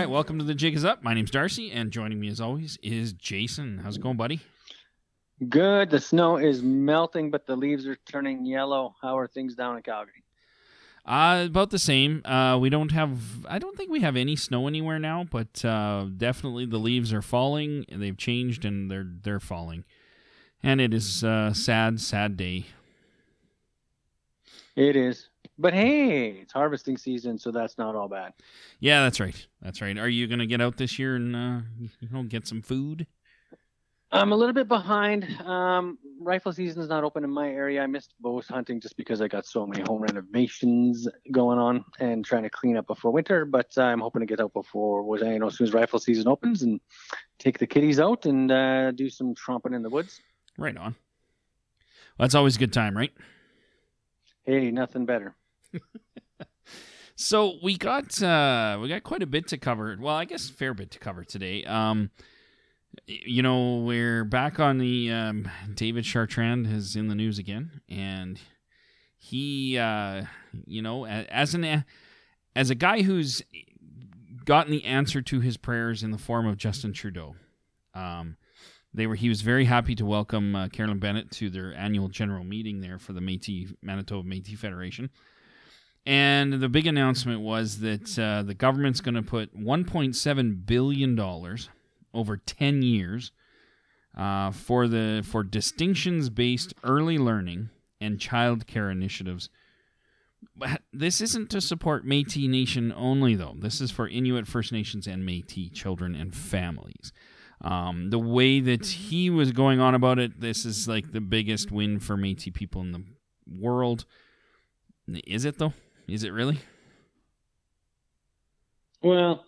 right, welcome to the Jig is Up. My name's Darcy, and joining me as always is Jason. How's it going, buddy? Good. The snow is melting, but the leaves are turning yellow. How are things down in Calgary? Uh, about the same. Uh, we don't have. I don't think we have any snow anywhere now, but uh, definitely the leaves are falling. They've changed, and they're they're falling, and it is a sad, sad day. It is. But hey, it's harvesting season, so that's not all bad. Yeah, that's right. That's right. Are you gonna get out this year and uh, you know get some food? I'm a little bit behind. Um, rifle season is not open in my area. I missed bow hunting just because I got so many home renovations going on and trying to clean up before winter. But I'm hoping to get out before, you know, as soon as rifle season opens and take the kiddies out and uh, do some tromping in the woods. Right on. Well, that's always a good time, right? Hey, nothing better. So we got uh, we got quite a bit to cover. Well, I guess fair bit to cover today. Um, you know, we're back on the um, David Chartrand is in the news again, and he, uh, you know, as an as a guy who's gotten the answer to his prayers in the form of Justin Trudeau. Um, they were he was very happy to welcome uh, Carolyn Bennett to their annual general meeting there for the Métis Manitoba Métis Federation. And the big announcement was that uh, the government's going to put 1.7 billion dollars over 10 years uh, for the for distinctions based early learning and child care initiatives. But this isn't to support Métis Nation only, though. This is for Inuit First Nations and Métis children and families. Um, the way that he was going on about it, this is like the biggest win for Métis people in the world. Is it though? Is it really? Well,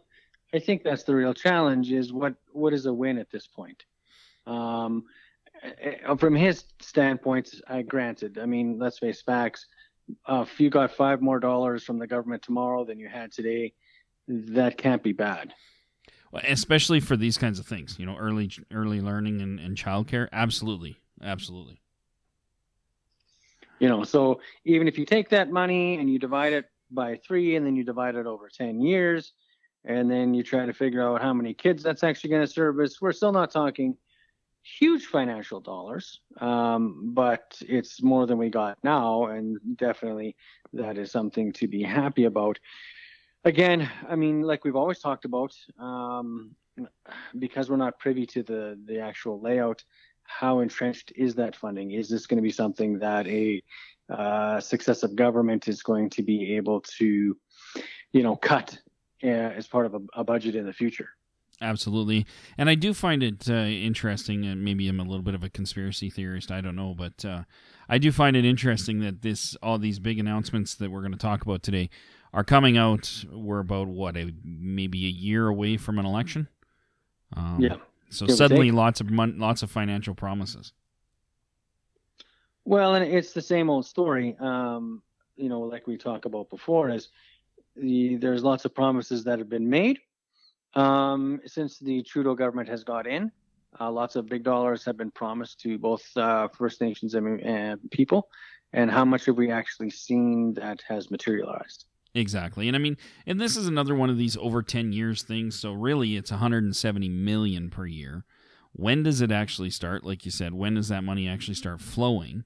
I think that's the real challenge is what what is a win at this point. Um, eh, from his standpoint, I granted. I mean, let's face facts. Uh, if you got five more dollars from the government tomorrow than you had today, that can't be bad. Well, especially for these kinds of things, you know, early early learning and, and childcare. Absolutely, absolutely. You know, so even if you take that money and you divide it by three, and then you divide it over ten years, and then you try to figure out how many kids that's actually going to service. We're still not talking huge financial dollars, um, but it's more than we got now, and definitely that is something to be happy about. Again, I mean, like we've always talked about, um, because we're not privy to the the actual layout. How entrenched is that funding? Is this going to be something that a uh, successive government is going to be able to, you know, cut uh, as part of a, a, budget in the future. Absolutely, and I do find it uh, interesting, and maybe I'm a little bit of a conspiracy theorist. I don't know, but uh, I do find it interesting that this all these big announcements that we're going to talk about today are coming out. We're about what a maybe a year away from an election. Um, yeah. So suddenly, lots of mon- lots of financial promises. Well, and it's the same old story. Um, you know, like we talked about before, is the, there's lots of promises that have been made um, since the Trudeau government has got in. Uh, lots of big dollars have been promised to both uh, First Nations and, and people. And how much have we actually seen that has materialized? Exactly. And I mean, and this is another one of these over 10 years things. So really it's 170 million per year. When does it actually start? Like you said, when does that money actually start flowing?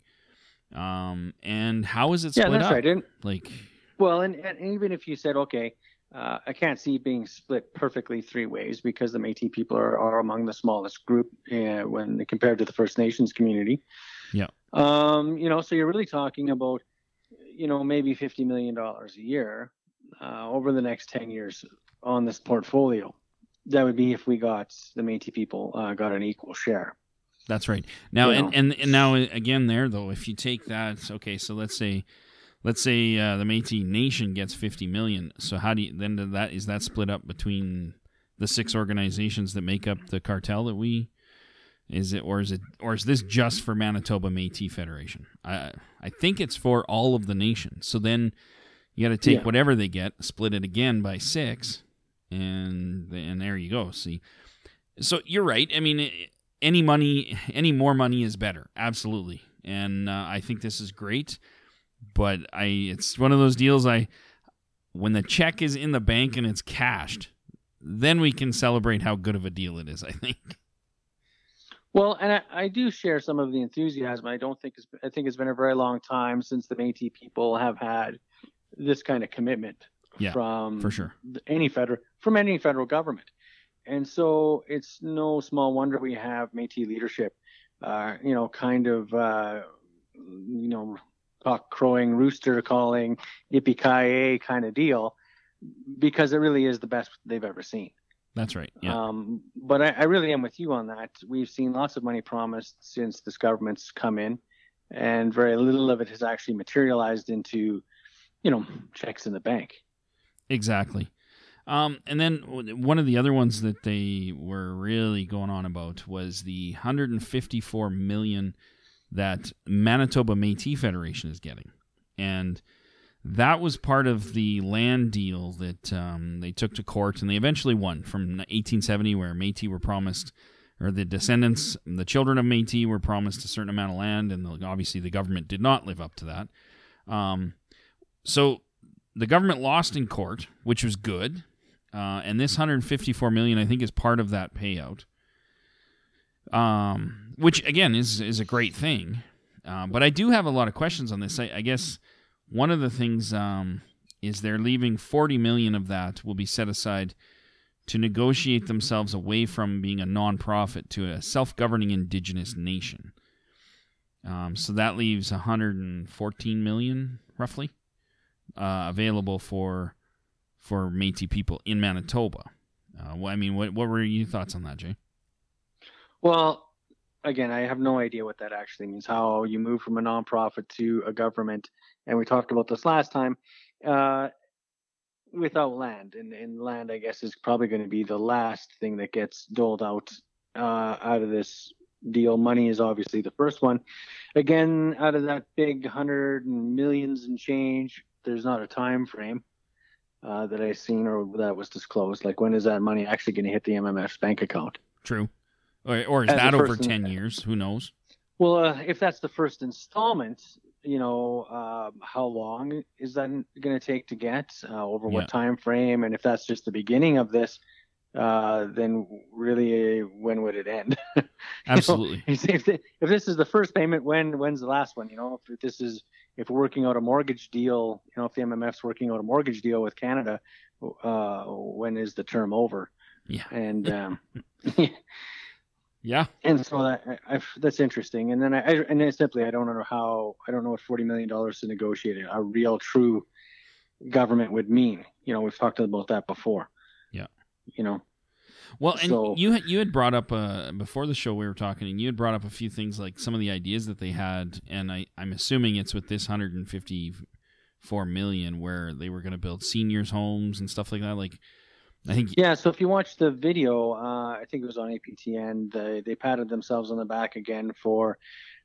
Um, and how is it split yeah, that's up? Right. And, like well, and, and even if you said, okay, uh, I can't see being split perfectly three ways because the Métis people are, are among the smallest group uh, when compared to the First Nations community. Yeah. Um, you know, so you're really talking about, you know, maybe fifty million dollars a year uh, over the next ten years on this portfolio. That would be if we got the Métis people uh, got an equal share. That's right. Now, and, and and now again, there though, if you take that, okay, so let's say let's say uh, the Métis Nation gets 50 million. So how do you then that is that split up between the six organizations that make up the cartel that we is it or is it or is this just for Manitoba Métis Federation? I I think it's for all of the nations. So then you got to take yeah. whatever they get, split it again by 6 and and there you go. See. So you're right. I mean any money any more money is better. Absolutely. And uh, I think this is great but I it's one of those deals I when the check is in the bank and it's cashed, then we can celebrate how good of a deal it is. I think. Well, and I, I do share some of the enthusiasm. I don't think it's, I think it's been a very long time since the Métis people have had this kind of commitment Yeah, from for sure. any federal from any federal government, and so it's no small wonder we have Métis leadership, uh, you know, kind of, uh, you know, cock crowing, rooster calling, yippee ki kind of deal, because it really is the best they've ever seen. That's right. Yeah. Um, but I, I really am with you on that. We've seen lots of money promised since this government's come in, and very little of it has actually materialized into, you know, checks in the bank. Exactly. Um, and then one of the other ones that they were really going on about was the 154 million that Manitoba Métis Federation is getting, and that was part of the land deal that um, they took to court, and they eventually won from 1870, where Métis were promised, or the descendants, the children of Métis were promised a certain amount of land, and the, obviously the government did not live up to that. Um, so the government lost in court, which was good. Uh, and this 154 million, I think, is part of that payout. Um, which again is is a great thing. Uh, but I do have a lot of questions on this. I, I guess one of the things um, is they're leaving 40 million of that will be set aside to negotiate themselves away from being a nonprofit to a self-governing indigenous nation. Um, so that leaves 114 million roughly uh, available for for Métis people in Manitoba. Uh, well, I mean, what what were your thoughts on that, Jay? Well, again, I have no idea what that actually means. How you move from a nonprofit to a government, and we talked about this last time. Uh, without land, and, and land, I guess, is probably going to be the last thing that gets doled out uh, out of this deal. Money is obviously the first one. Again, out of that big hundred and millions and change, there's not a time frame uh, that I've seen or that was disclosed. Like when is that money actually going to hit the MMF's bank account? True. Or, or is As that over person- 10 years? Who knows? Well, uh, if that's the first installment, you know, um, how long is that going to take to get? Uh, over Yeah. what time frame? And if that's just the beginning of this, uh, then really, uh, when would it end? You know, Absolutely. if, if if this is the first payment, when when's the last one? You know, if this is if we're working out a mortgage deal, you know, if the MMF's working out a mortgage deal with Canada, uh, when is the term over? Yeah. And um, Yeah. and so that I, that's interesting. And then I, I and then simply I don't know how I don't know what forty million dollars to negotiate a real true government would mean. You know, we've talked about that before. Yeah. You know. Well, and So- you had you had brought up uh, before the show we were talking, and you had brought up a few things like some of the ideas that they had, and I I'm assuming it's with this 154 million where they were going to build seniors homes and stuff like that. Like, I think Yeah. So if you watch the video, uh, I think it was on APTN. They they patted themselves on the back again for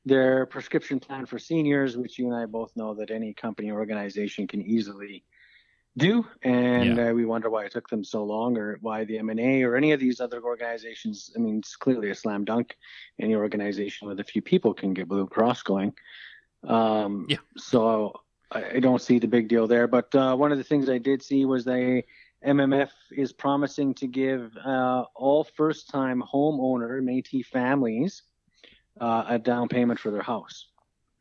their prescription plan for seniors, which you and I both know that any company or organization can easily do. And uh, we wonder why it took them so long, or why the MNA or any of these other organizations. I mean, it's clearly a slam dunk. Any organization with a few people can get Blue Cross going. Um, Yeah. So I, I don't see the big deal there. But uh, one of the things I did see was they MMF is promising to give uh, all first-time homeowner Métis families uh, a down payment for their house.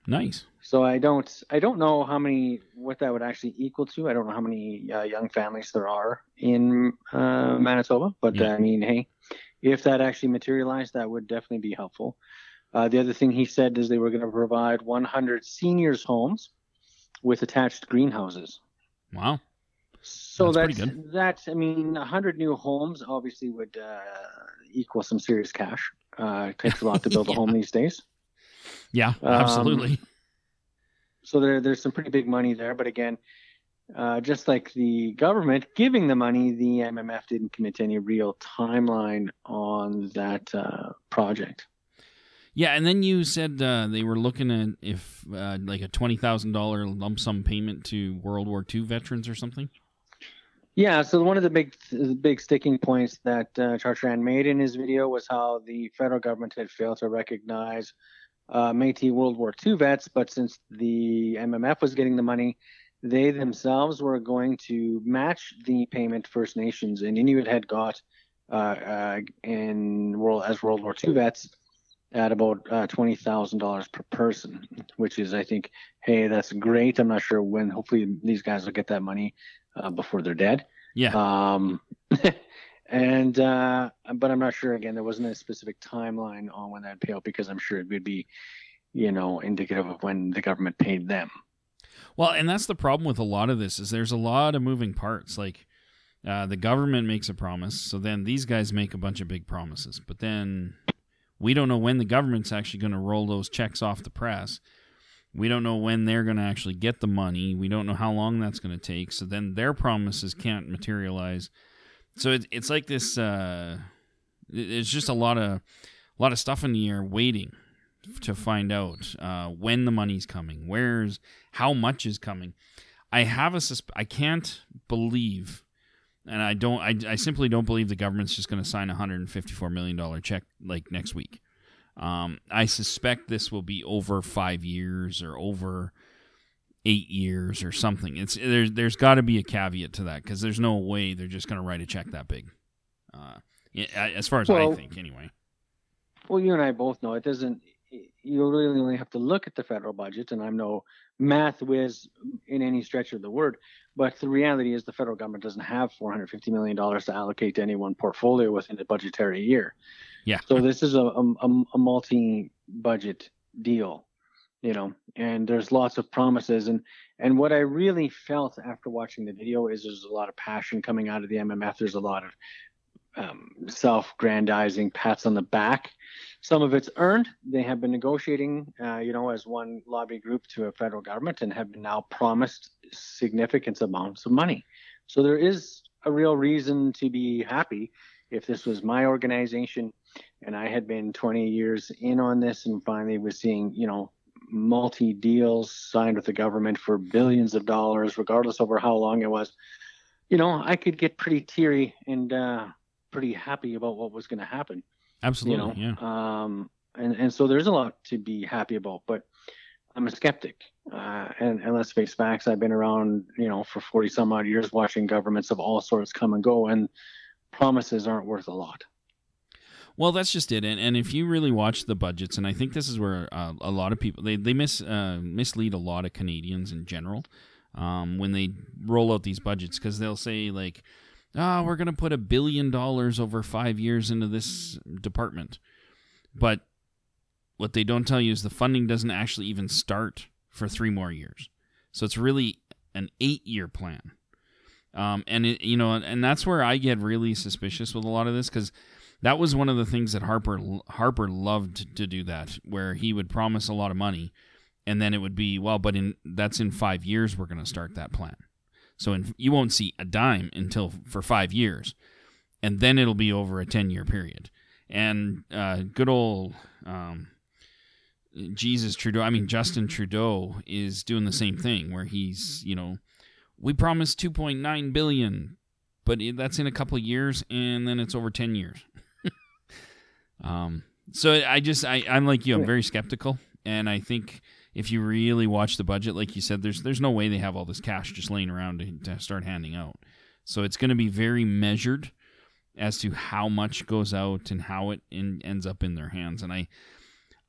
nice. So I don't I don't know how many what that would actually equal to. I don't know how many uh, young families there are in uh, Manitoba, but Yeah. uh, I mean, hey, if that actually materialized, that would definitely be helpful. Uh, the other thing he said is they were going to provide 100 seniors homes with attached greenhouses. Wow. So That's that's, pretty that. I mean, 100 new homes obviously would uh, equal some serious cash. Uh, it takes a lot to build a home these days. Yeah. Um, absolutely. So there, there's some pretty big money there. But again, uh, just like the government giving the money, the MMF didn't commit to any real timeline on that uh, project. Yeah, and then you said uh, they were looking at if uh, like a twenty thousand dollar lump sum payment to World War II veterans or something. Yeah, so one of the big big sticking points that uh, Chartrand made in his video was how the federal government had failed to recognize uh, Métis World War II vets, but since the MMF was getting the money, they themselves were going to match the payment First Nations and Inuit had got uh, uh, in world as World War II vets at about uh, twenty thousand dollars per person, which is, I think, hey, that's great. I'm not sure when. Hopefully, these guys will get that money uh, before they're dead. Yeah. Um, and uh, but I'm not sure. Again, there wasn't a specific timeline on when that'd pay out because I'm sure it would be, you know, indicative of when the government paid them. Well, and that's the problem with a lot of this is there's a lot of moving parts. Like uh, the government makes a promise, so then these guys make a bunch of big promises, but then we don't know when the government's actually going to roll those checks off the press. We don't know when they're going to actually get the money. We don't know how long that's going to take. So then their promises can't materialize. So it, it's like this. Uh, it's just a lot of a lot of stuff in the air waiting to find out uh, when the money's coming, where's how much is coming. I have a susp- I can't believe, and I don't. I, I simply don't believe the government's just going to sign a hundred and fifty four million dollar check like next week. Um, I suspect this will be over five years or over eight years or something. It's there's there's got to be a caveat to that because there's no way they're just going to write a check that big. Uh, as far as well, I think, anyway. Well, you and I both know it doesn't you really only have to look at the federal budget, and I'm no math whiz in any stretch of the word, but the reality is the federal government doesn't have 450 million dollars to allocate to any one portfolio within a budgetary year. Yeah. So this is a, a, a multi-budget deal, you know, and there's lots of promises, and and what I really felt after watching the video is there's a lot of passion coming out of the MMF. There's a lot of um, self-grandizing pats on the back some of it's earned. They have been negotiating, uh, you know, as one lobby group to a federal government and have now promised significant amounts of money. So there is a real reason to be happy if this was my organization and I had been 20 years in on this and finally was seeing, you know, multi deals signed with the government for billions of dollars, regardless over how long it was. You know, I could get pretty teary and uh, pretty happy about what was going to happen. Absolutely. You know? Yeah. Um, and, and so there's a lot to be happy about, but I'm a skeptic. Uh, and, and let's face facts. I've been around, you know, for 40 some odd years watching governments of all sorts come and go, and promises aren't worth a lot. Well, that's just it. And, and if you really watch the budgets, and I think this is where uh, a lot of people they they mis uh, mislead a lot of Canadians in general um, when they roll out these budgets because they'll say like, ah, oh, we're going to put a billion dollars over five years into this department. But what they don't tell you is the funding doesn't actually even start for three more years. So it's really an eight year plan. Um, and it, you know, and that's where I get really suspicious with a lot of this because that was one of the things that Harper Harper loved to do that, where he would promise a lot of money, and then it would be well, but in that's in five years we're going to start that plan. So in, you won't see a dime until for five years, and then it'll be over a ten year period. And uh, good old um, Jesus Trudeau, I mean Justin Trudeau, is doing the same thing where he's you know we promised two point nine billion, but that's in a couple of years, and then it's over ten years. um, so I just I I'm like you, I'm very skeptical, and I think if you really watch the budget, like you said, there's there's no way they have all this cash just laying around to, to start handing out. So it's going to be very measured as to how much goes out and how it in, ends up in their hands. And I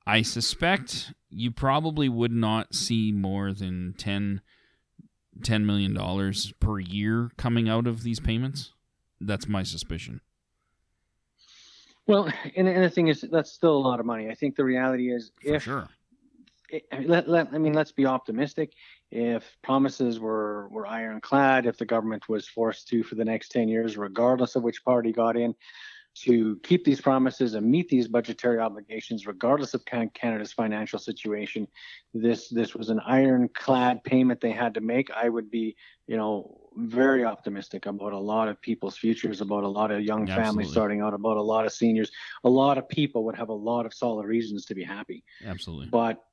I suspect you probably would not see more than 10, $10 million per year coming out of these payments. That's my suspicion. Well, and, and the thing is, that's still a lot of money. I think the reality is, For if sure let, let, I mean, let's be optimistic. If promises were, were ironclad, if the government was forced to, for the next 10 years, regardless of which party got in, to keep these promises and meet these budgetary obligations, regardless of Canada's financial situation, this this was an ironclad payment they had to make. I would be, you know, very optimistic about a lot of people's futures, about a lot of young families starting out, about a lot of seniors. A lot of people would have a lot of solid reasons to be happy. Absolutely. But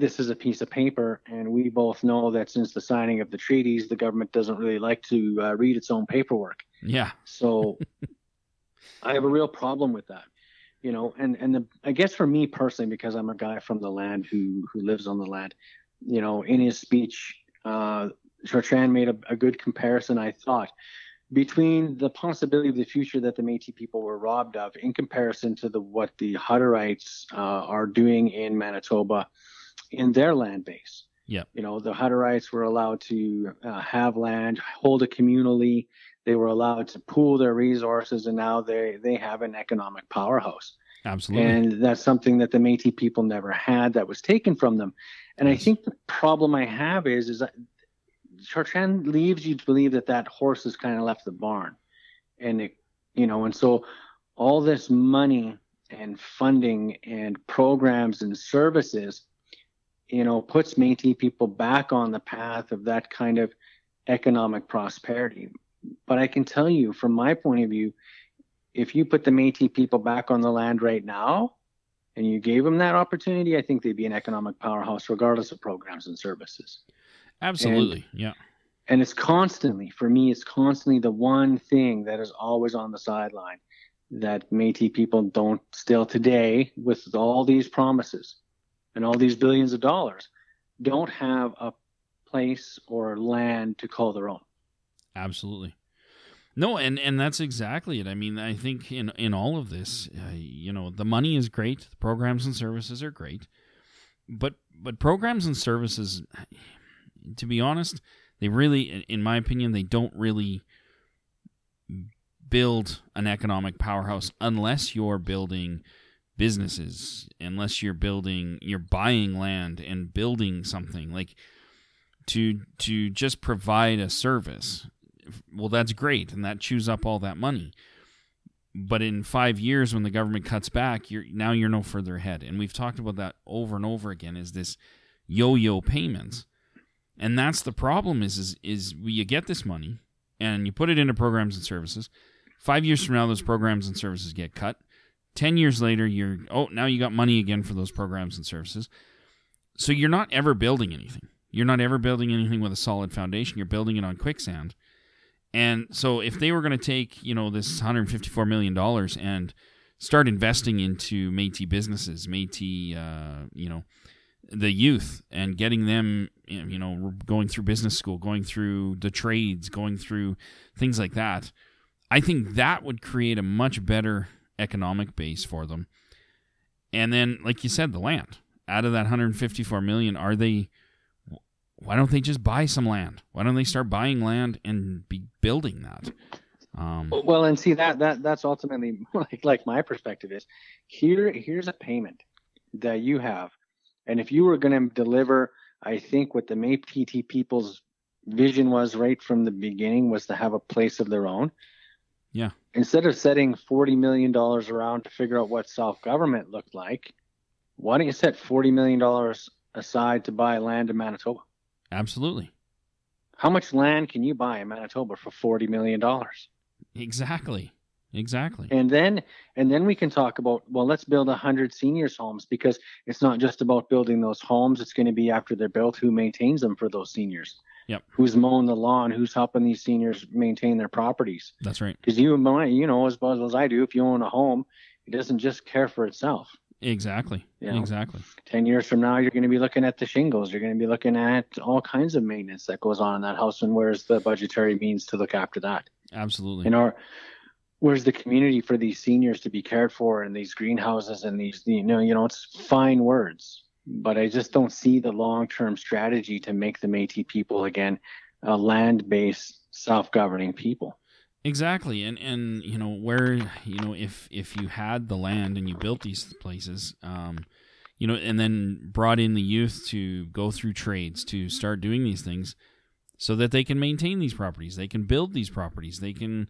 this is a piece of paper, and we both know that since the signing of the treaties, the government doesn't really like to uh, read its own paperwork. Yeah. So I have a real problem with that, you know. And and the, I guess for me personally, because I'm a guy from the land who who lives on the land, you know, in his speech, uh, Chartrand made a, a good comparison, I thought, between the possibility of the future that the Métis people were robbed of in comparison to the what the Hutterites uh, are doing in Manitoba in their land base. Yeah. You know, the Hutterites were allowed to uh, have land, hold it communally. They were allowed to pool their resources, and now they they have an economic powerhouse. Absolutely. And that's something that the Métis people never had that was taken from them. And Yes. I think the problem I have is is that Chartrand leaves you to believe that that horse has kind of left the barn, and it, you know, and so all this money and funding and programs and services, you know, puts Métis people back on the path of that kind of economic prosperity. But I can tell you, from my point of view, if you put the Métis people back on the land right now, and you gave them that opportunity, I think they'd be an economic powerhouse, regardless of programs and services Absolutely. yeah. and it's constantly for me it's constantly the one thing that is always on the sideline that Métis people don't still today with all these promises and all these billions of dollars don't have a place or land to call their own Absolutely. No, and and that's exactly it. I mean, I think in in all of this, uh, you know, the money is great, the programs and services are great, but but programs and services, to be honest, they really, in- in my opinion, they don't really build an economic powerhouse unless you're building businesses, unless you're building, you're buying land and building something like to to just provide a service well that's great and that chews up all that money. But in five years when the government cuts back you're now you're no further ahead. And we've talked about that over and over again is this yo-yo payments. And that's the problem is is is you get this money and you put it into programs and services. Five years from now those programs and services get cut ten years later you're oh now you got money again for those programs and services. So you're not ever building anything. You're not ever building anything with a solid foundation. You're building it on quicksand. And so if they were going to take, you know, this 154 million dollars and start investing into Métis businesses, Métis, uh, you know, the youth and getting them, you know, going through business school, going through the trades, going through things like that, I think that would create a much better economic base for them. And then, like you said, the land out of that 154 million, are they? why don't they just buy some land? Why don't they start buying land and be building that? Um, well and see that that that's ultimately like like my perspective is here here's a payment that you have and if you were going to deliver i think what the Métis people's vision was right from the beginning was to have a place of their own Yeah. instead of setting 40 million dollars around to figure out what self-government looked like why don't you set 40 million dollars aside to buy land in manitoba? Absolutely, how much land can you buy in manitoba for 40 million dollars? Exactly, exactly. and then and then we can talk about well let's build 100 seniors homes because it's not just about building those homes. It's going to be after they're built who maintains them for those seniors Yep. who's mowing the lawn who's helping these seniors maintain their properties That's right. because you and might you know as well as i do if you own a home it doesn't just care for itself Exactly. Yeah. Exactly. 10 years from now you're going to be looking at the shingles you're going to be looking at all kinds of maintenance that goes on in that house and where's the budgetary means to look after that Absolutely. and our where's the community for these seniors to be cared for in these greenhouses and these you know you know it's fine words but i just don't see the long-term strategy to make the métis people again a land-based self-governing people Exactly, and and you know where you know if if you had the land and you built these places, um, you know, and then brought in the youth to go through trades to start doing these things, so that they can maintain these properties, they can build these properties, they can.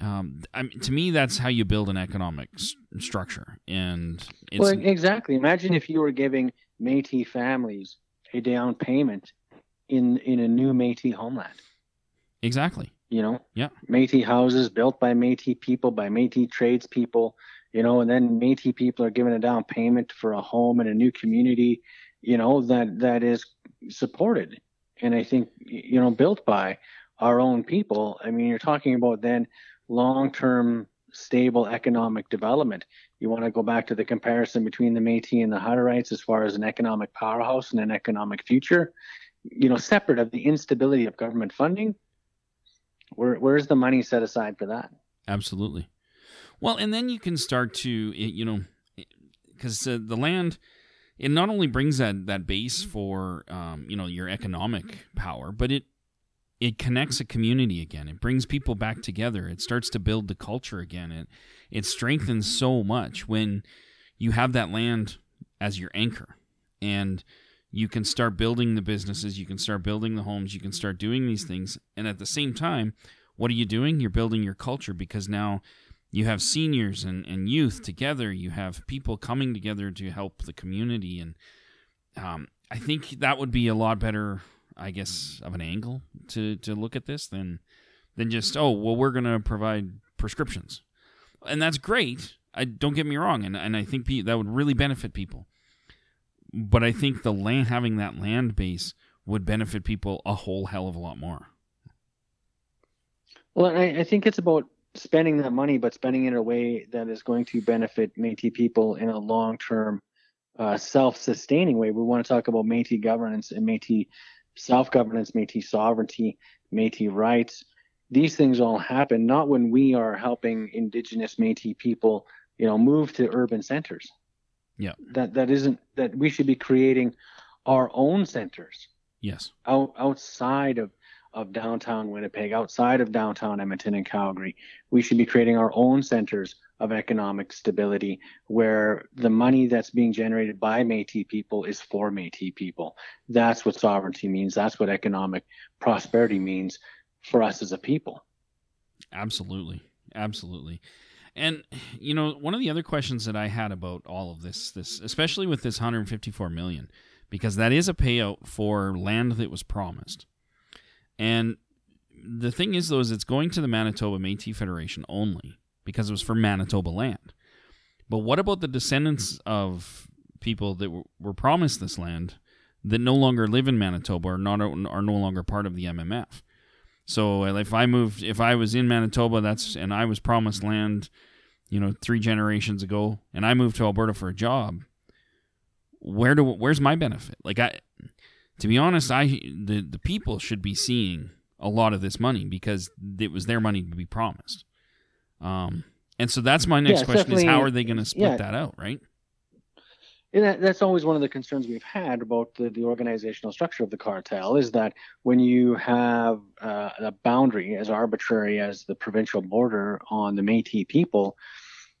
Um, I mean, to me, that's how you build an economic s- structure, and it's well exactly. Imagine if you were giving métis families a down payment in in a new métis homeland. Exactly. You know? Yeah. métis houses built by métis people by métis tradespeople you know and then métis people are given a down payment for a home in a new community you know that that is supported and i think you know built by our own people. I mean you're talking about then long-term stable economic development you want to go back to the comparison between the métis and the hutterites as far as an economic powerhouse and an economic future you know, separate of the instability of government funding, where where's the money set aside for that? Absolutely. Well, and then you can start to, you know, because uh, the land, it not only brings that that base for, um, you know, your economic power, but it it connects a community again. It brings people back together. It starts to build the culture again. It it strengthens so much when you have that land as your anchor, and you can start building the businesses. You can start building the homes. You can start doing these things, and at the same time, what are you doing? You're building your culture because now you have seniors and, and youth together. You have people coming together to help the community, and um, I think that would be a lot better I guess, of an angle to to look at this than than just oh well we're going to provide prescriptions, and that's great. I don't get me wrong, and and I think that would really benefit people. But I think the land having that land base would benefit people a whole hell of a lot more. Well, I, I think it's about spending that money, but spending it in a way that is going to benefit Métis people in a long term, uh, self sustaining way. We want to talk about Métis governance and Métis self governance, Métis sovereignty, Métis rights. These things all happen not when we are helping Indigenous Métis people, you know, move to urban centers. Yeah. That that isn't that we should be creating our own centers. Yes. Out, outside of of downtown Winnipeg, outside of downtown Edmonton and Calgary, we should be creating our own centers of economic stability where the money that's being generated by Métis people is for Métis people. That's what sovereignty means. That's what economic prosperity means for us as a people. Absolutely. Absolutely. And you know, one of the other questions that I had about all of this this especially with this 154 million because that is a payout for land that was promised. And the thing is though is it's going to the Manitoba Métis Federation only because it was for Manitoba land. But what about the descendants of people that were, were promised this land that no longer live in Manitoba or not are no longer part of the MMF? So if I moved, if I was in Manitoba, that's and I was promised land, you know, three generations ago, and I moved to Alberta for a job. Where do where's my benefit? Like I, to be honest, I the the people should be seeing a lot of this money because it was their money to be promised. Um, and so that's my next yeah, question: is how are they going to split yeah. that out, right? And that, that's always one of the concerns we've had about the, the organizational structure of the cartel is that when you have uh, a boundary as arbitrary as the provincial border on the Métis people,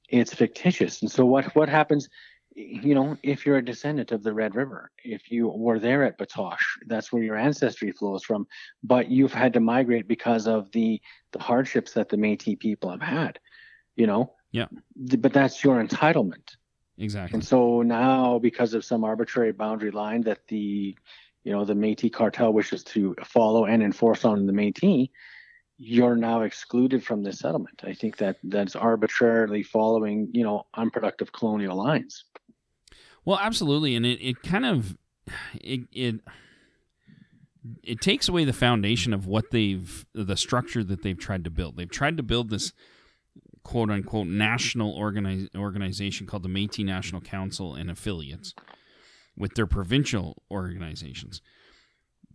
it's fictitious. And so what what happens? You know, if you're a descendant of the Red River, if you were there at Batoche, that's where your ancestry flows from, but you've had to migrate because of the the hardships that the Métis people have had, you know. Yeah. But that's your entitlement. Exactly. And so now, because of some arbitrary boundary line that the, you know, the Métis cartel wishes to follow and enforce on the Métis, you're now excluded from the settlement. I think that that's arbitrarily following, you know, unproductive colonial lines. Well, absolutely, and it, it kind of it it it takes away the foundation of what they've the structure that they've tried to build. They've tried to build this quote unquote national organize, organization called the Métis National Council and affiliates with their provincial organizations.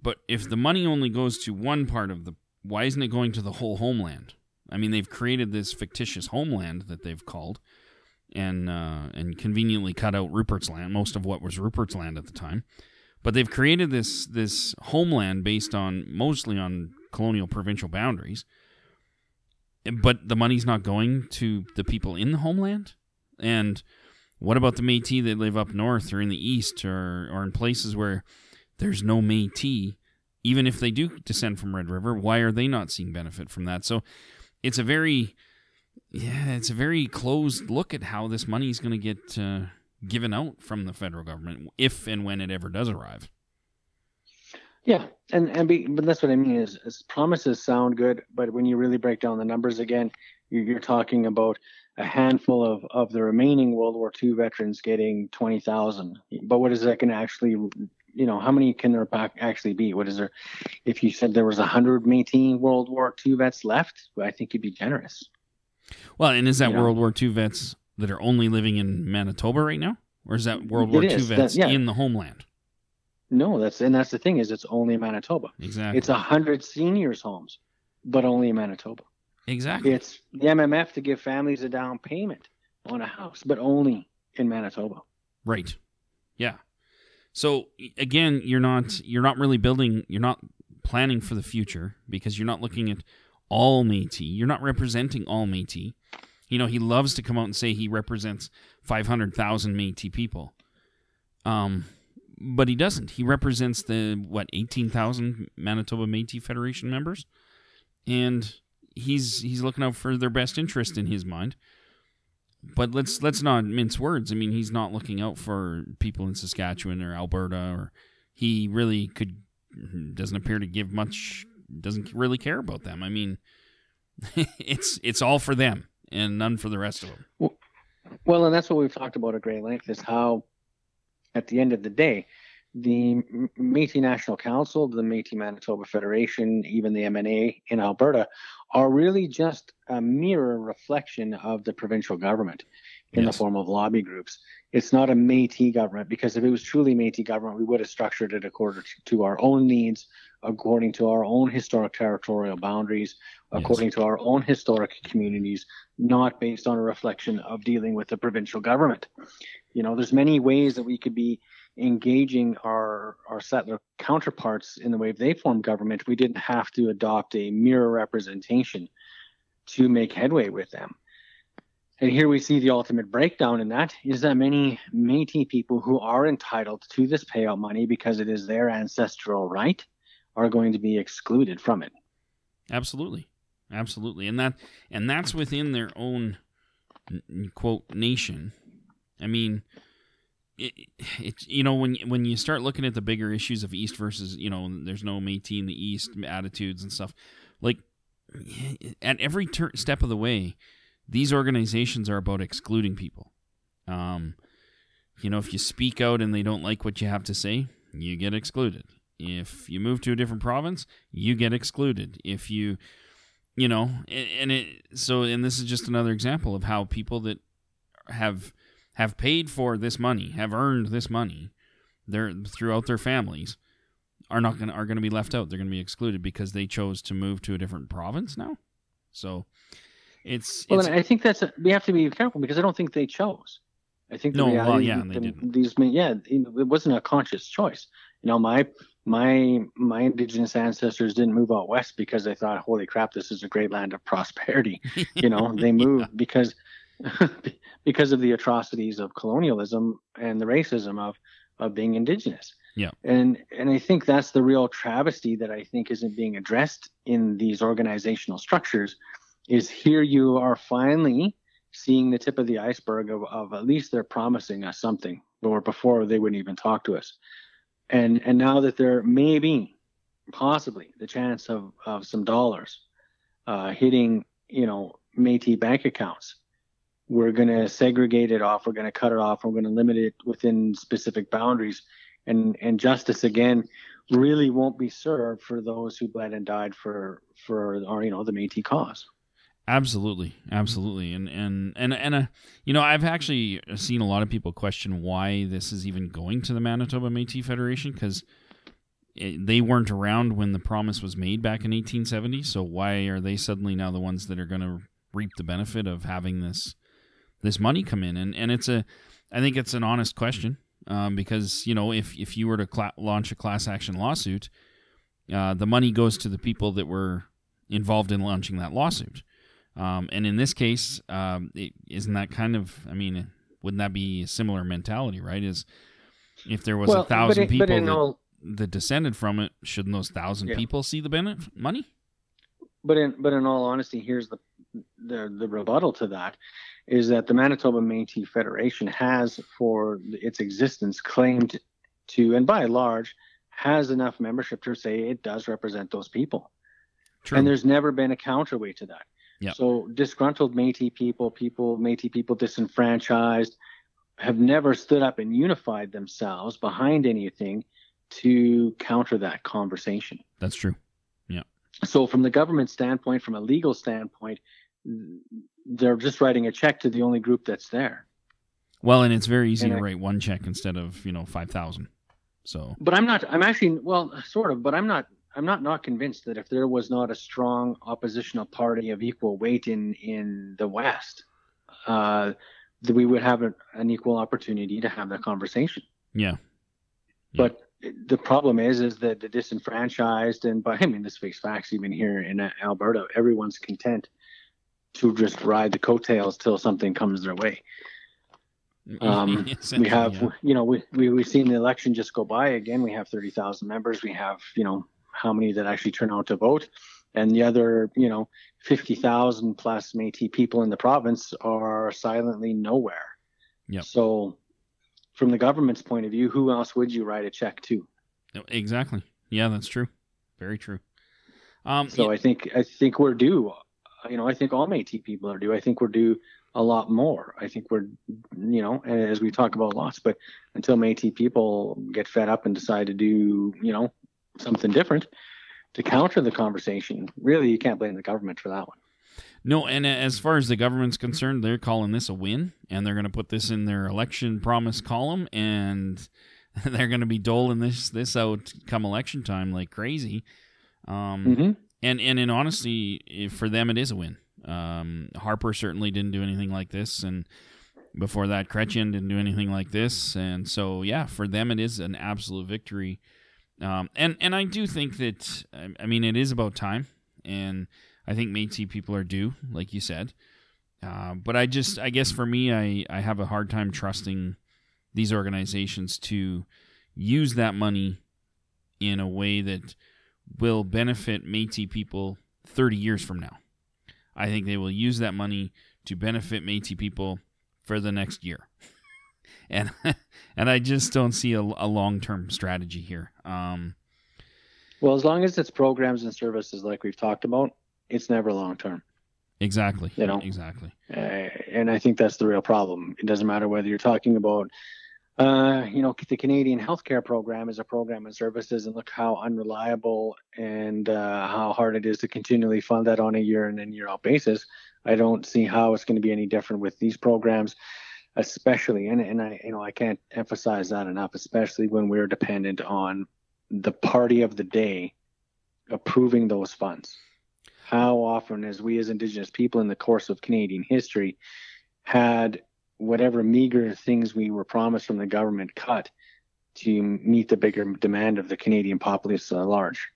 But if the money only goes to one part of the why isn't it going to the whole homeland? I mean, they've created this fictitious homeland that they've called and uh, and conveniently cut out Rupert's land, most of what was Rupert's land at the time. But they've created this this homeland based on mostly on colonial provincial boundaries. But the money's not going to the people in the homeland. And what about the Métis that live up north or in the east or or in places where there's no Métis? Even if they do descend from Red River, why are they not seeing benefit from that? So it's a very yeah, it's a very closed look at how this money is going to get uh, given out from the federal government if and when it ever does arrive. Yeah, and and be, but that's what I mean is, is, promises sound good, but when you really break down the numbers again, you're, you're talking about a handful of of the remaining World War II veterans getting twenty thousand. But what is that going to actually, you know, how many can there actually be? What is there? If you said there was hundred Métis World War II vets left, I think you'd be generous. Well, and is that you World know? War II vets that are only living in Manitoba right now, or is that World War II vets that, yeah. in the homeland? No, that's and that's the thing is it's only in Manitoba. Exactly. It's a hundred seniors homes, but only in Manitoba. exactly. It's the MMF to give families a down payment on a house, but only in Manitoba. Right. Yeah. So again, you're not you're not really building you're not planning for the future because you're not looking at all Métis. You're not representing all Métis. You know, he loves to come out and say he represents 500,000 Métis people. Um but he doesn't. He represents the what 18,000 Manitoba Métis Federation members and he's he's looking out for their best interest in his mind but let's let's not mince words. I mean, he's not looking out for people in Saskatchewan or Alberta, or he really could doesn't appear to give much. Doesn't really care about them. I mean, it's it's all for them and none for the rest of them. Well, and that's what we've talked about at great length is how, at the end of the day, the Métis National Council, the Métis Manitoba Federation, even the MNA in Alberta, are really just a mirror reflection of the provincial government in Yes. the form of lobby groups. It's not a Métis government because if it was truly Métis government, we would have structured it according to our own needs, according to our own historic territorial boundaries, Yes. according to our own historic communities, not based on a reflection of dealing with the provincial government. You know, there's many ways that we could be engaging our our settler counterparts in the way they form government. We didn't have to adopt a mirror representation to make headway with them. And here we see the ultimate breakdown in that is that many Métis people who are entitled to this payout money because it is their ancestral right are going to be excluded from it. Absolutely, absolutely, and that and that's within their own quote nation. I mean, it, it you know when when you start looking at the bigger issues of East versus you know there's no Métis in the East attitudes and stuff like at every tur- step of the way, these organizations are about excluding people. Um, you know, if you speak out and they don't like what you have to say, you get excluded. If you move to a different province, you get excluded. If you, you know, and, it so and this is just another example of how people that have have paid for this money, have earned this money, they're throughout their families are not going to are going to be left out. They're going to be excluded because they chose to move to a different province now. So it's, Well, it's I think that's a, we have to be careful because I don't think they chose. I think the No, well, reality, yeah, and they the- didn't. these yeah, it wasn't a conscious choice. You know, my my my indigenous ancestors didn't move out west because they thought, "Holy crap, this is a great land of prosperity." You know, they moved because because of the atrocities of colonialism and the racism of of being indigenous. Yeah. And and I think that's the real travesty that I think isn't being addressed in these organizational structures is here you are finally seeing the tip of the iceberg of, of at least they're promising us something or before they wouldn't even talk to us and and now that there may be possibly the chance of, of some dollars uh, hitting you know Métis bank accounts we're going to segregate it off we're going to cut it off we're going to limit it within specific boundaries. And and justice again really won't be served for those who bled and died for for our you know the Métis cause Absolutely, absolutely, and and and and uh, you know, I've actually seen a lot of people question why this is even going to the Manitoba Métis Federation because they weren't around when the promise was made back in 1870. So why are they suddenly now the ones that are going to reap the benefit of having this this money come in? And and it's a, I think it's an honest question um, because you know if if you were to launch a class action lawsuit, uh, the money goes to the people that were involved in launching that lawsuit. Um, and in this case, um, it, isn't that kind of? I mean, wouldn't that be a similar mentality, right? Is if there was a thousand but, people that, all, that descended from it, shouldn't those thousand Yeah. people see the benefit money? but in but in all honesty, here's the the the rebuttal to that is that the Manitoba Métis Federation has, for its existence, claimed to, and by and large, has enough membership to say it does represent those people. True. And there's never been a counterweight to that. Yep. So disgruntled Métis people, people Métis people disenfranchised, have never stood up and unified themselves behind anything to counter that conversation. That's true. Yeah. So from the government standpoint, from a legal standpoint, they're just writing a check to the only group that's there. Well, and it's very easy And to I- write one check instead of you know five thousand. So, but I'm not. I'm actually well, sort of, but I'm not. I'm not not convinced that if there was not a strong oppositional party of equal weight in in the West, uh, that we would have a, an equal opportunity to have that conversation. yeah, But the problem is, is that the disenfranchised and by I mean, this face facts even here in Alberta, everyone's content to just ride the coattails till something comes their way. Um, we have, yeah. you know, we, we we've seen the election just go by again. We have thirty thousand members. We have, you know, how many that actually turn out to vote, and the other, you know, fifty thousand plus Métis people in the province are silently nowhere. Yep. So, from the government's point of view, who else would you write a check to? exactly. Yeah, that's true. Very true. Um, So I think I think we're due. You know, I think all Métis people are due. I think we're due a lot more. I think we're, you know, as we talk about lots, but until Métis people get fed up and decide to do, you know, something different to counter the conversation, really, you can't blame the government for that one. No, and as far as the government's concerned, they're calling this a win, and they're going to put this in their election promise column, and they're going to be doling this this out come election time like crazy. Um, Mm-hmm. and and in honesty, for them it is a win. Um, Harper certainly didn't do anything like this, and before that, Chrétien didn't do anything like this, and so yeah, for them it is an absolute victory. Um, and and I do think that I- I mean it is about time, and I think Métis people are due, like you said. Uh, but I just I guess for me, I I have a hard time trusting these organizations to use that money in a way that will benefit Métis people 30 years from now. I think they will use that money to benefit Métis people for the next year. And and I just don't see a, a long-term strategy here. Um, Well, as long as it's programs and services like we've talked about, it's never long term. exactly. You know. Exactly. Uh, and I think that's the real problem. It doesn't matter whether you're talking about, uh, you know, the Canadian healthcare program is a program and services, and look how unreliable and uh, how hard it is to continually fund that on a year in and year out basis. I don't see how it's going to be any different with these programs, especially, and, and I, you know, I can't emphasize that enough, especially when we're dependent on the party of the day approving those funds. How often as we as indigenous people in the course of canadian history had whatever meager things we were promised from the government cut to meet the bigger demand of the canadian populace at large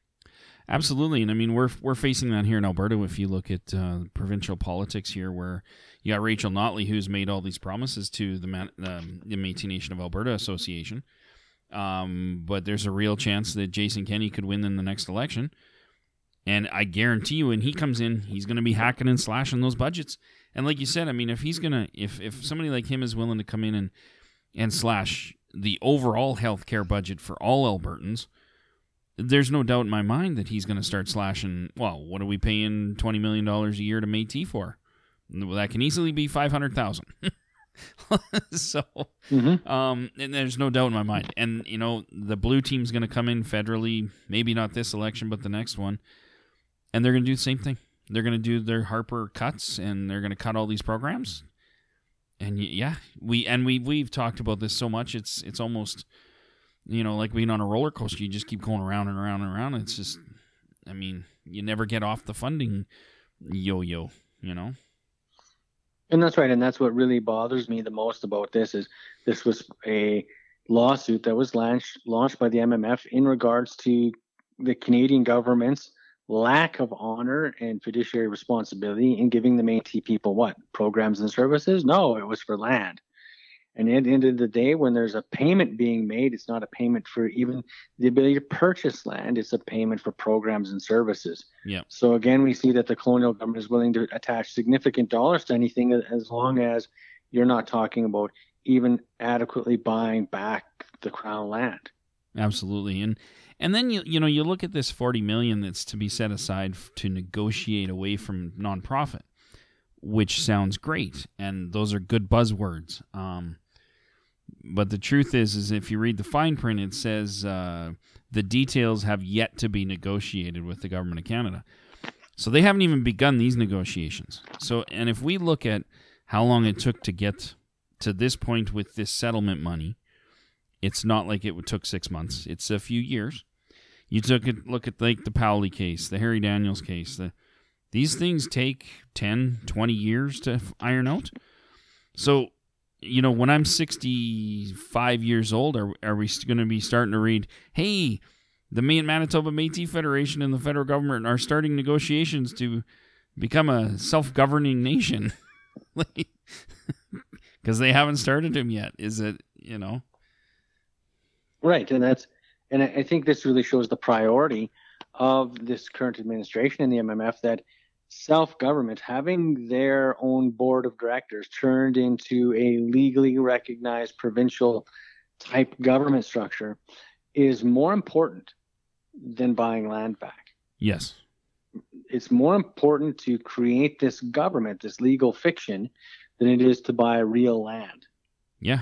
Absolutely, and I mean we're we're facing that here in Alberta. If you look at uh, provincial politics here, where you got Rachel Notley, who's made all these promises to the Man- um, the Métis Nation of Alberta Association, um, but there's a real chance that Jason Kenney could win in the next election, and I guarantee you, when he comes in, he's going to be hacking and slashing those budgets. And like you said, I mean, if he's gonna, if if somebody like him is willing to come in and and slash the overall healthcare budget for all Albertans there's no doubt in my mind that he's going to start slashing. Well, what are we paying twenty million dollars a year to Métis for? Well, that can easily be five hundred thousand. so, mm-hmm. um, and there's no doubt in my mind. And you know, the blue team's going to come in federally, maybe not this election, but the next one, and they're going to do the same thing. They're going to do their Harper cuts, and they're going to cut all these programs. And y- yeah, we and we we've talked about this so much. It's it's almost you know, like being on a roller coaster, you just keep going around and around and around. It's just, I mean, you never get off the funding yo-yo, you know. and that's right and that's what really bothers me the most about this is this was a lawsuit that was launched launched by the mmf in regards to the canadian government's lack of honor and fiduciary responsibility in giving the Métis people what programs and services no it was for land and at the end of the day when there's a payment being made it's not a payment for even the ability to purchase land it's a payment for programs and services Yeah. so again we see that the colonial government is willing to attach significant dollars to anything as long as you're not talking about even adequately buying back the crown land Absolutely. And and then you you know, you look at this 40 million that's to be set aside to negotiate away from nonprofit, which sounds great and those are good buzzwords. Um but the truth is is if you read the fine print it says uh, the details have yet to be negotiated with the government of Canada. So they haven't even begun these negotiations. So and if we look at how long it took to get to this point with this settlement money It's not like it took six months. It's a few years. You took a look at like the Powley case, the Harry Daniels case. The, these things take 10, 20 years to iron out. So, you know, when I'm 65 years old, are, are we going to be starting to read, hey, the Manitoba Métis Federation and the federal government are starting negotiations to become a self-governing nation? Because they haven't started them yet. Is it, you know? Right. And that's, and I think this really shows the priority of this current administration in the MMF that self government, having their own board of directors turned into a legally recognized provincial type government structure, is more important than buying land back. Yes. It's more important to create this government, this legal fiction, than it is to buy real land. Yeah.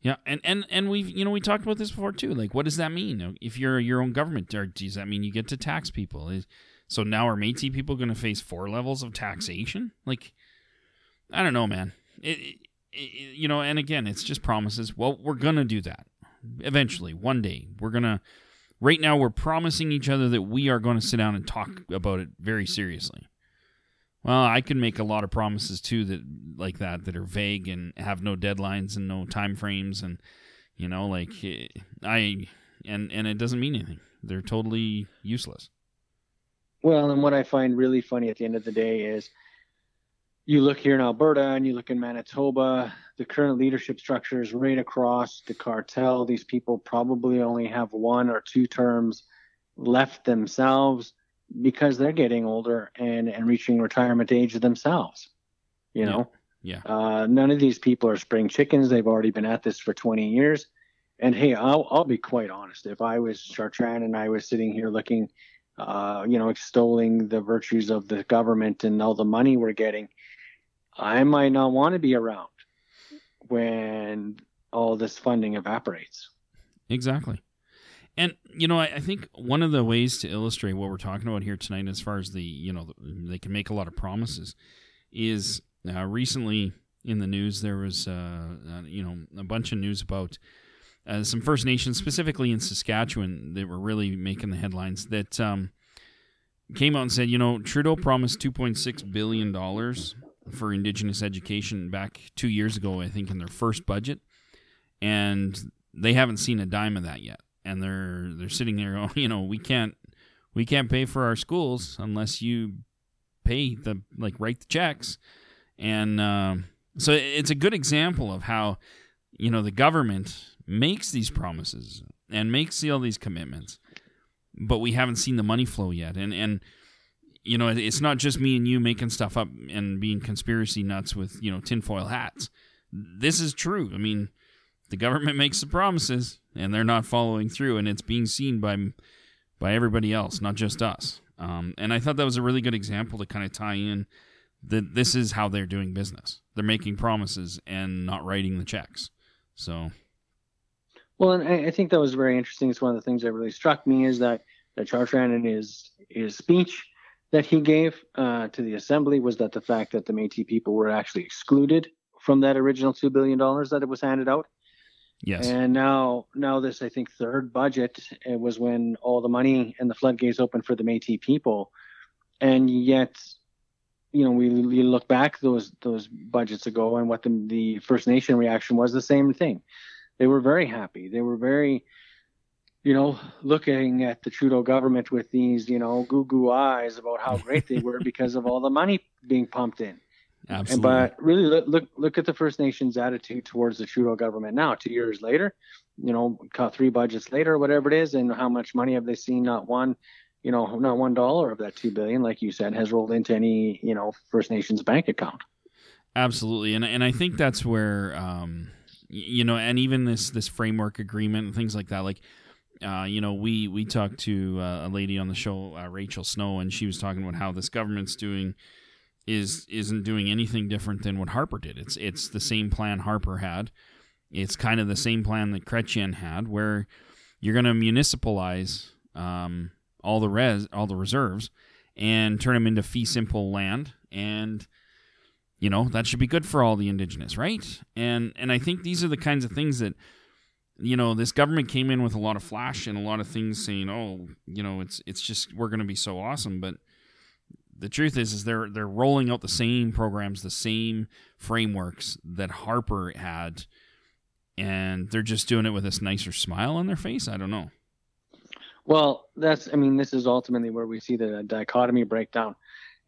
Yeah, and, and and we've you know we talked about this before too. Like, what does that mean if you're your own government? Or does that mean you get to tax people? Is, so now are Métis people going to face four levels of taxation? Like, I don't know, man. It, it, it, you know, and again, it's just promises. Well, we're gonna do that eventually, one day. We're gonna. Right now, we're promising each other that we are going to sit down and talk about it very seriously. Well, I can make a lot of promises too that like that that are vague and have no deadlines and no time frames and you know like eh, I and and it doesn't mean anything. They're totally useless. Well, and what I find really funny at the end of the day is you look here in Alberta and you look in Manitoba, the current leadership structure is right across the cartel. These people probably only have one or two terms left themselves because they're getting older and, and reaching retirement age themselves. You know? Yeah. Uh, none of these people are spring chickens. They've already been at this for 20 years. And hey, I'll, I'll be quite honest. If I was Chartrand and I was sitting here looking uh, you know, extolling the virtues of the government and all the money we're getting, I might not want to be around when all this funding evaporates. Exactly. And you know, I, I, think one of the ways to illustrate what we're talking about here tonight, as far as the you know they can make a lot of promises, is uh, recently in the news there was uh, uh, you know a bunch of news about uh, some First Nations, specifically in Saskatchewan, that were really making the headlines. That um, came out and said, you know, Trudeau promised 2.6 billion dollars for Indigenous education back two years ago, I think, in their first budget, and they haven't seen a dime of that yet. And they're they're sitting there, oh, you know, we can't we can't pay for our schools unless you pay the like write the checks, and uh, so it's a good example of how you know the government makes these promises and makes all these commitments, but we haven't seen the money flow yet. And and you know, it's not just me and you making stuff up and being conspiracy nuts with you know tinfoil hats. This is true. I mean, the government makes the promises and they're not following through, and it's being seen by by everybody else, not just us. Um, and I thought that was a really good example to kind of tie in that this is how they're doing business. They're making promises and not writing the checks. So well, and I, I think that was very interesting. It's one of the things that really struck me is that that Chartrand in his his speech that he gave uh, to the assembly was that the fact that the Métis people were actually excluded from that original two billion dollars that it was handed out. Yes. And now, now this I think third budget it was when all the money and the floodgates opened for the Métis people, and yet, you know, we, we look back those those budgets ago and what the the First Nation reaction was the same thing they were very happy. They were very, you know, looking at the Trudeau government with these, you know, goo goo eyes about how great they were because of all the money being pumped in. Absolutely. And, but really, look, look look at the First Nations' attitude towards the Trudeau government now. Two years later, you know, three budgets later, whatever it is, and how much money have they seen? Not one, you know, not one dollar of that two billion, like you said, has rolled into any, you know, First Nations bank account. Absolutely, and and I think that's where. Um, you know, and even this this framework agreement and things like that. Like, uh, you know, we we talked to uh, a lady on the show, uh, Rachel Snow, and she was talking about how this government's doing is isn't doing anything different than what Harper did. It's it's the same plan Harper had. It's kind of the same plan that Chrétien had, where you're going to municipalize um, all the res all the reserves and turn them into fee simple land and you know that should be good for all the indigenous right? And and i think these are the kinds of things that you know this government came in with a lot of flash and a lot of things saying oh you know it's it's just we're going to be so awesome. But the truth is is they're they're rolling out the same programs the same frameworks that harper had and they're just doing it with this nicer smile on their face? I don't know. Well that's i mean this is ultimately where we see the dichotomy breakdown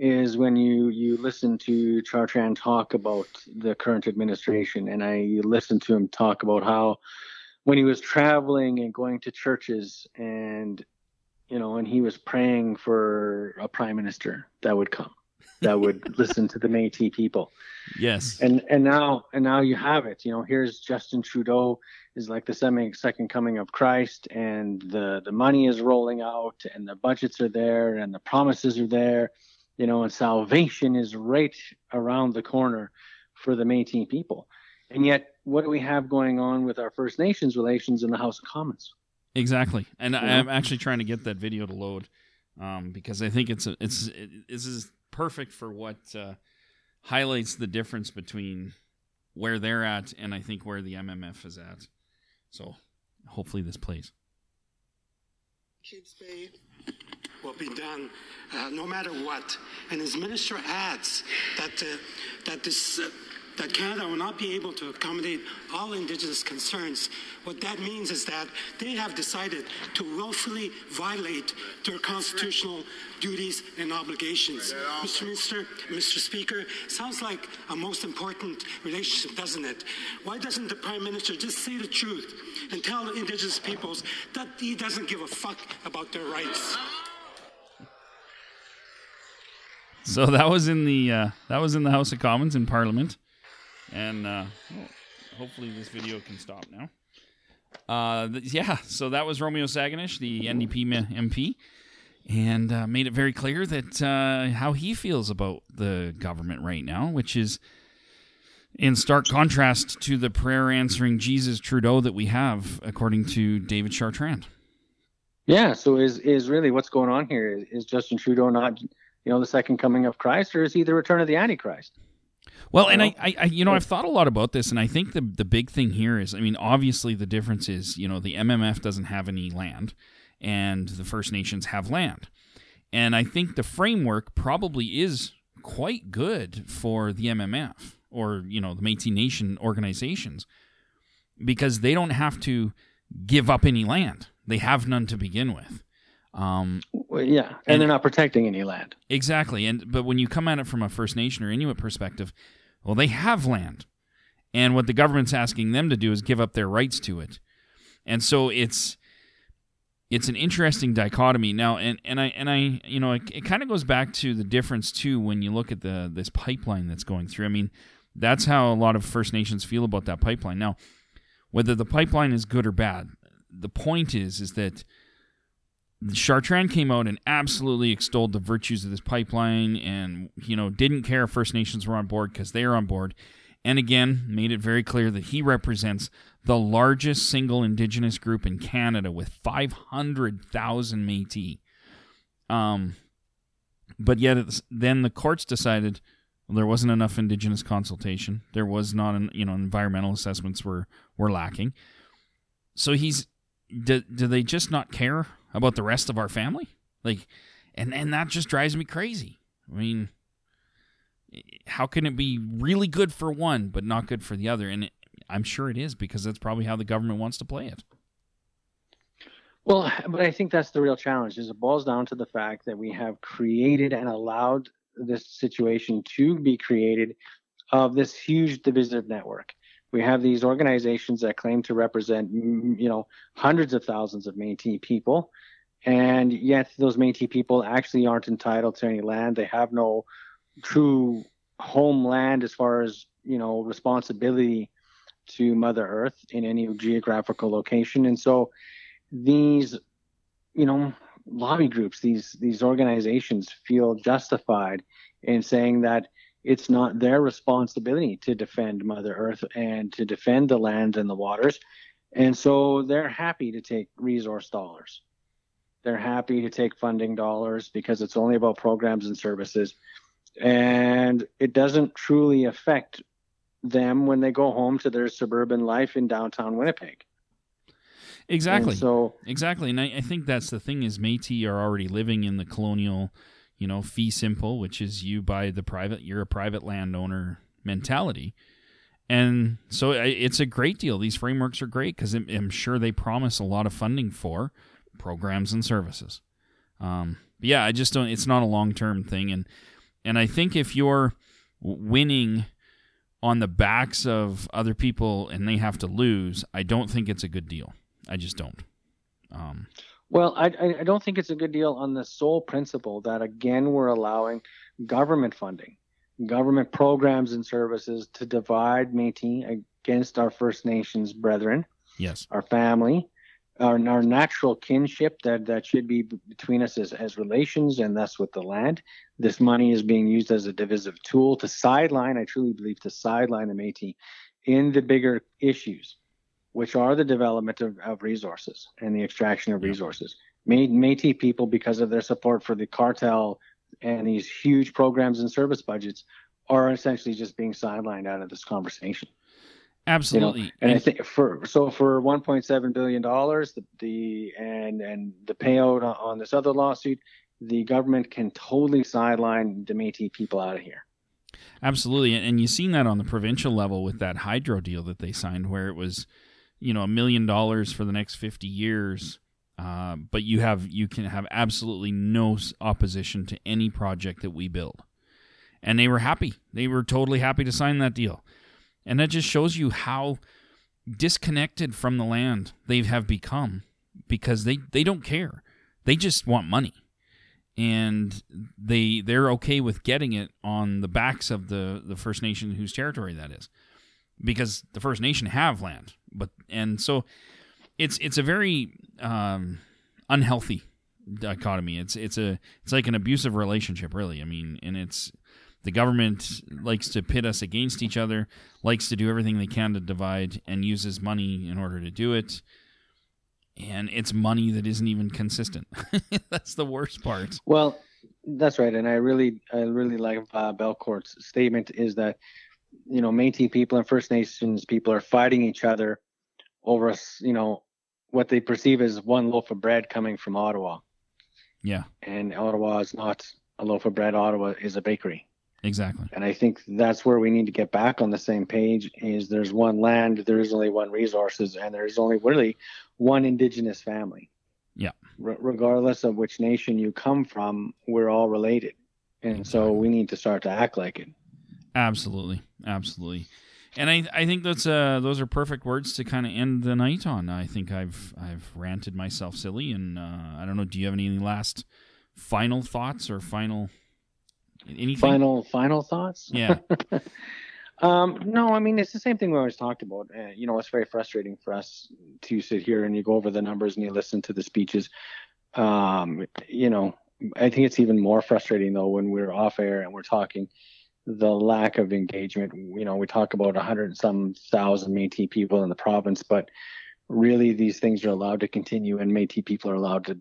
is when you you listen to Chartrand talk about the current administration, and I listened to him talk about how when he was traveling and going to churches, and you know, and he was praying for a prime minister that would come, that would listen to the Métis people. Yes. And and now and now you have it. You know, here's Justin Trudeau is like the semi second coming of Christ, and the the money is rolling out, and the budgets are there, and the promises are there you know, and salvation is right around the corner for the Métis people. And yet, what do we have going on with our First Nations relations in the House of Commons? Exactly, and yeah. I'm actually trying to get that video to load um, because I think it's a, it's it, this is perfect for what uh, highlights the difference between where they're at and I think where the MMF is at. So hopefully this plays. Kids Bay will be done uh, no matter what. And his minister adds that, uh, that this. Uh, that Canada will not be able to accommodate all Indigenous concerns. What that means is that they have decided to willfully violate their constitutional duties and obligations. Mr. Minister, Mr. Speaker, sounds like a most important relationship, doesn't it? Why doesn't the Prime Minister just say the truth and tell Indigenous peoples that he doesn't give a fuck about their rights? So that was in the uh, that was in the House of Commons in Parliament, and uh, hopefully this video can stop now. Uh, th- yeah, so that was Romeo Saganash, the NDP MP, and uh, made it very clear that uh, how he feels about the government right now, which is in stark contrast to the prayer answering Jesus Trudeau that we have, according to David Chartrand. Yeah, so is is really what's going on here? Is Justin Trudeau not you know, the second coming of Christ, or is he the return of the Antichrist? Well, and I, I, you know, I've thought a lot about this, and I think the the big thing here is, I mean, obviously the difference is, you know, the MMF doesn't have any land, and the First Nations have land, and I think the framework probably is quite good for the MMF or you know the Métis Nation organizations because they don't have to give up any land; they have none to begin with. Um, well, yeah, and, and, they're not protecting any land. Exactly, and but when you come at it from a First Nation or Inuit perspective, well, they have land, and what the government's asking them to do is give up their rights to it, and so it's it's an interesting dichotomy now, and and I and I you know it, it kind of goes back to the difference too when you look at the this pipeline that's going through. I mean, that's how a lot of First Nations feel about that pipeline. Now, whether the pipeline is good or bad, the point is is that Chartrand came out and absolutely extolled the virtues of this pipeline and, you know, didn't care if First Nations were on board because they are on board. And again, made it very clear that he represents the largest single Indigenous group in Canada with 500,000 Metis. Um, but yet, then the courts decided well, there wasn't enough Indigenous consultation. There was not, an, you know, environmental assessments were were lacking. So he's do, do they just not care about the rest of our family? Like, and and that just drives me crazy. I mean, how can it be really good for one but not good for the other? And it, I'm sure it is because that's probably how the government wants to play it. Well, but I think that's the real challenge. Is it boils down to the fact that we have created and allowed this situation to be created of this huge divisive network we have these organizations that claim to represent you know hundreds of thousands of Métis people. And yet those Métis people actually aren't entitled to any land. They have no true homeland as far as you know responsibility to mother earth in any geographical location. And so these you know lobby groups these these organizations feel justified in saying that it's not their responsibility to defend Mother Earth and to defend the lands and the waters. And so they're happy to take resource dollars. They're happy to take funding dollars because it's only about programs and services. and it doesn't truly affect them when they go home to their suburban life in downtown Winnipeg. Exactly. And so exactly, and I, I think that's the thing is Métis are already living in the colonial, you know, fee simple, which is you buy the private, you're a private landowner mentality, and so it's a great deal. These frameworks are great because I'm sure they promise a lot of funding for programs and services. Um, yeah, I just don't. It's not a long term thing, and and I think if you're winning on the backs of other people and they have to lose, I don't think it's a good deal. I just don't. Um, well, I, I don't think it's a good deal on the sole principle that, again, we're allowing government funding, government programs and services to divide Métis against our First Nations brethren, yes, our family, our, our natural kinship that, that should be between us as, as relations, and thus with the land. This money is being used as a divisive tool to sideline, I truly believe, to sideline the Métis in the bigger issues which are the development of, of resources and the extraction of resources. Métis people, because of their support for the cartel and these huge programs and service budgets, are essentially just being sidelined out of this conversation. Absolutely. You know? and, and I think for so for 1.7 billion dollars, the, the and and the payout on this other lawsuit, the government can totally sideline the Métis people out of here. Absolutely, and you've seen that on the provincial level with that hydro deal that they signed, where it was you know a million dollars for the next 50 years uh, but you have you can have absolutely no opposition to any project that we build. And they were happy. They were totally happy to sign that deal. And that just shows you how disconnected from the land they have become because they they don't care. They just want money. And they they're okay with getting it on the backs of the the first nation whose territory that is. Because the First Nation have land, but and so it's it's a very um, unhealthy dichotomy. It's it's a it's like an abusive relationship, really. I mean, and it's the government likes to pit us against each other, likes to do everything they can to divide, and uses money in order to do it. And it's money that isn't even consistent. that's the worst part. Well, that's right, and I really, I really like uh, Belcourt's statement is that you know, Métis people and First Nations people are fighting each other over, you know, what they perceive as one loaf of bread coming from Ottawa. Yeah. And Ottawa is not a loaf of bread. Ottawa is a bakery. Exactly. And I think that's where we need to get back on the same page is there's one land, there is only one resources, and there's only really one indigenous family. Yeah. R- regardless of which nation you come from, we're all related. And exactly. so we need to start to act like it. Absolutely, absolutely. And I, I think that's uh, those are perfect words to kind of end the night on. I think I've I've ranted myself silly, and uh, I don't know. Do you have any last final thoughts or final anything? Final final thoughts? Yeah. um, no, I mean it's the same thing we always talked about. Uh, you know, it's very frustrating for us to sit here and you go over the numbers and you listen to the speeches. Um, you know, I think it's even more frustrating though when we're off air and we're talking the lack of engagement. You know, we talk about 100 some thousand Métis people in the province, but really these things are allowed to continue, and Métis people are allowed to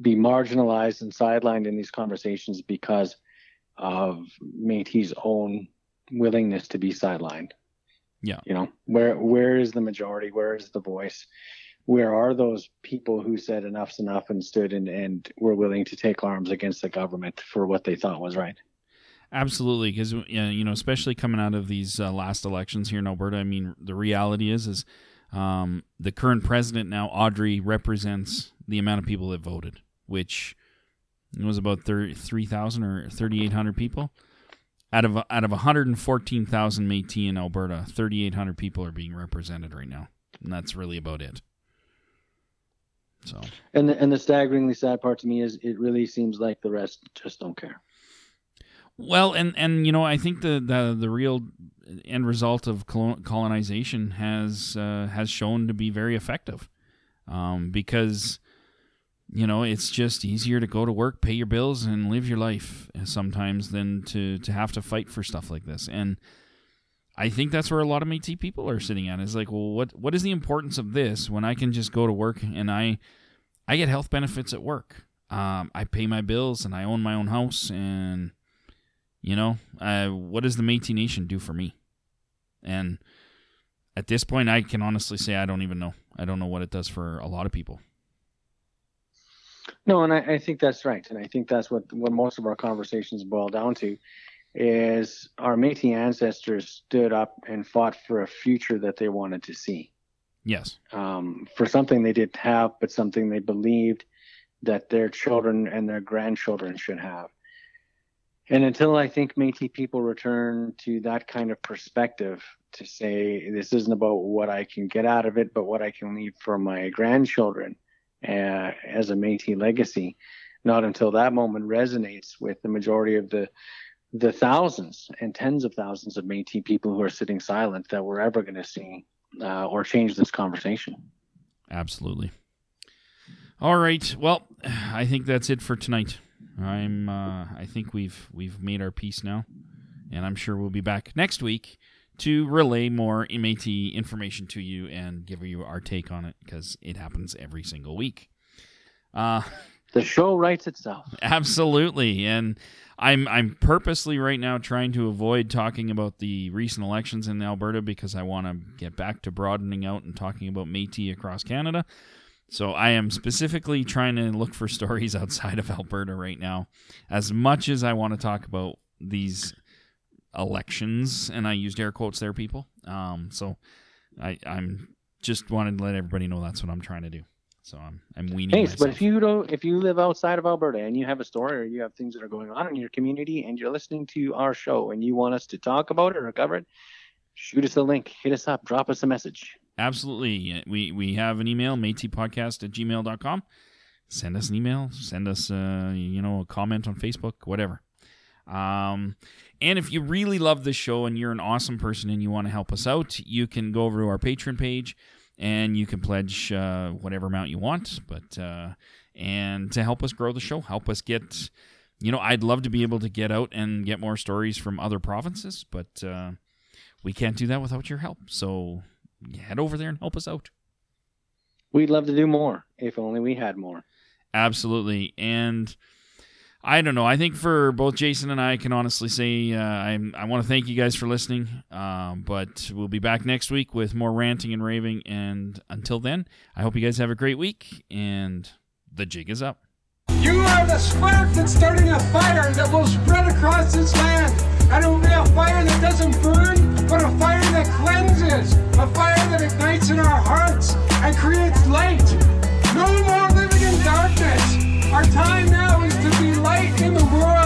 be marginalized and sidelined in these conversations because of Métis' own willingness to be sidelined. Yeah. You know, where where is the majority? Where is the voice? Where are those people who said enough's enough and stood and, and were willing to take arms against the government for what they thought was right? Absolutely, because you know, especially coming out of these uh, last elections here in Alberta. I mean, the reality is, is um, the current president now, Audrey, represents the amount of people that voted, which was about three thousand or thirty eight hundred people. Out of out of one hundred and fourteen thousand Métis in Alberta, thirty eight hundred people are being represented right now, and that's really about it. So, and the, and the staggeringly sad part to me is it really seems like the rest just don't care. Well, and and you know, I think the the, the real end result of colonization has uh, has shown to be very effective, um, because you know it's just easier to go to work, pay your bills, and live your life sometimes than to to have to fight for stuff like this. And I think that's where a lot of Métis people are sitting at. Is like, well, what what is the importance of this when I can just go to work and I I get health benefits at work. Um, I pay my bills and I own my own house and You know, uh, what does the Métis Nation do for me? And at this point, I can honestly say I don't even know. I don't know what it does for a lot of people. No, and I, I think that's right, and I think that's what what most of our conversations boil down to is our Métis ancestors stood up and fought for a future that they wanted to see. Yes. Um, for something they didn't have, but something they believed that their children and their grandchildren should have. And until I think Métis people return to that kind of perspective to say this isn't about what I can get out of it, but what I can leave for my grandchildren uh, as a Métis legacy, not until that moment resonates with the majority of the the thousands and tens of thousands of Métis people who are sitting silent that we're ever going to see uh, or change this conversation. Absolutely. All right. Well, I think that's it for tonight. I'm. Uh, I think we've we've made our peace now, and I'm sure we'll be back next week to relay more Métis information to you and give you our take on it because it happens every single week. Uh, the show writes itself. Absolutely, and I'm I'm purposely right now trying to avoid talking about the recent elections in Alberta because I want to get back to broadening out and talking about Métis across Canada. So I am specifically trying to look for stories outside of Alberta right now. As much as I want to talk about these elections, and I used air quotes there, people. Um, so I, I'm just wanted to let everybody know that's what I'm trying to do. So I'm I'm weaning. Hey, myself. but if you don't, if you live outside of Alberta and you have a story or you have things that are going on in your community and you're listening to our show and you want us to talk about it or cover it, shoot us a link, hit us up, drop us a message. Absolutely. We we have an email, podcast at gmail.com. Send us an email. Send us, uh, you know, a comment on Facebook, whatever. Um, and if you really love this show and you're an awesome person and you want to help us out, you can go over to our Patreon page and you can pledge uh, whatever amount you want. But uh, and to help us grow the show, help us get, you know, I'd love to be able to get out and get more stories from other provinces, but uh, we can't do that without your help. So head over there and help us out. We'd love to do more if only we had more. Absolutely, and. I don't know. I think for both Jason and I, I can honestly say uh, I'm, I want to thank you guys for listening. Um, but we'll be back next week with more ranting and raving. And until then, I hope you guys have a great week. And the jig is up. You are the spark that's starting a fire that will spread across this land. I don't want a fire that doesn't burn, but a fire that cleanses, a fire that ignites in our hearts and creates light. No more living in darkness. Our time now is to be light in the world.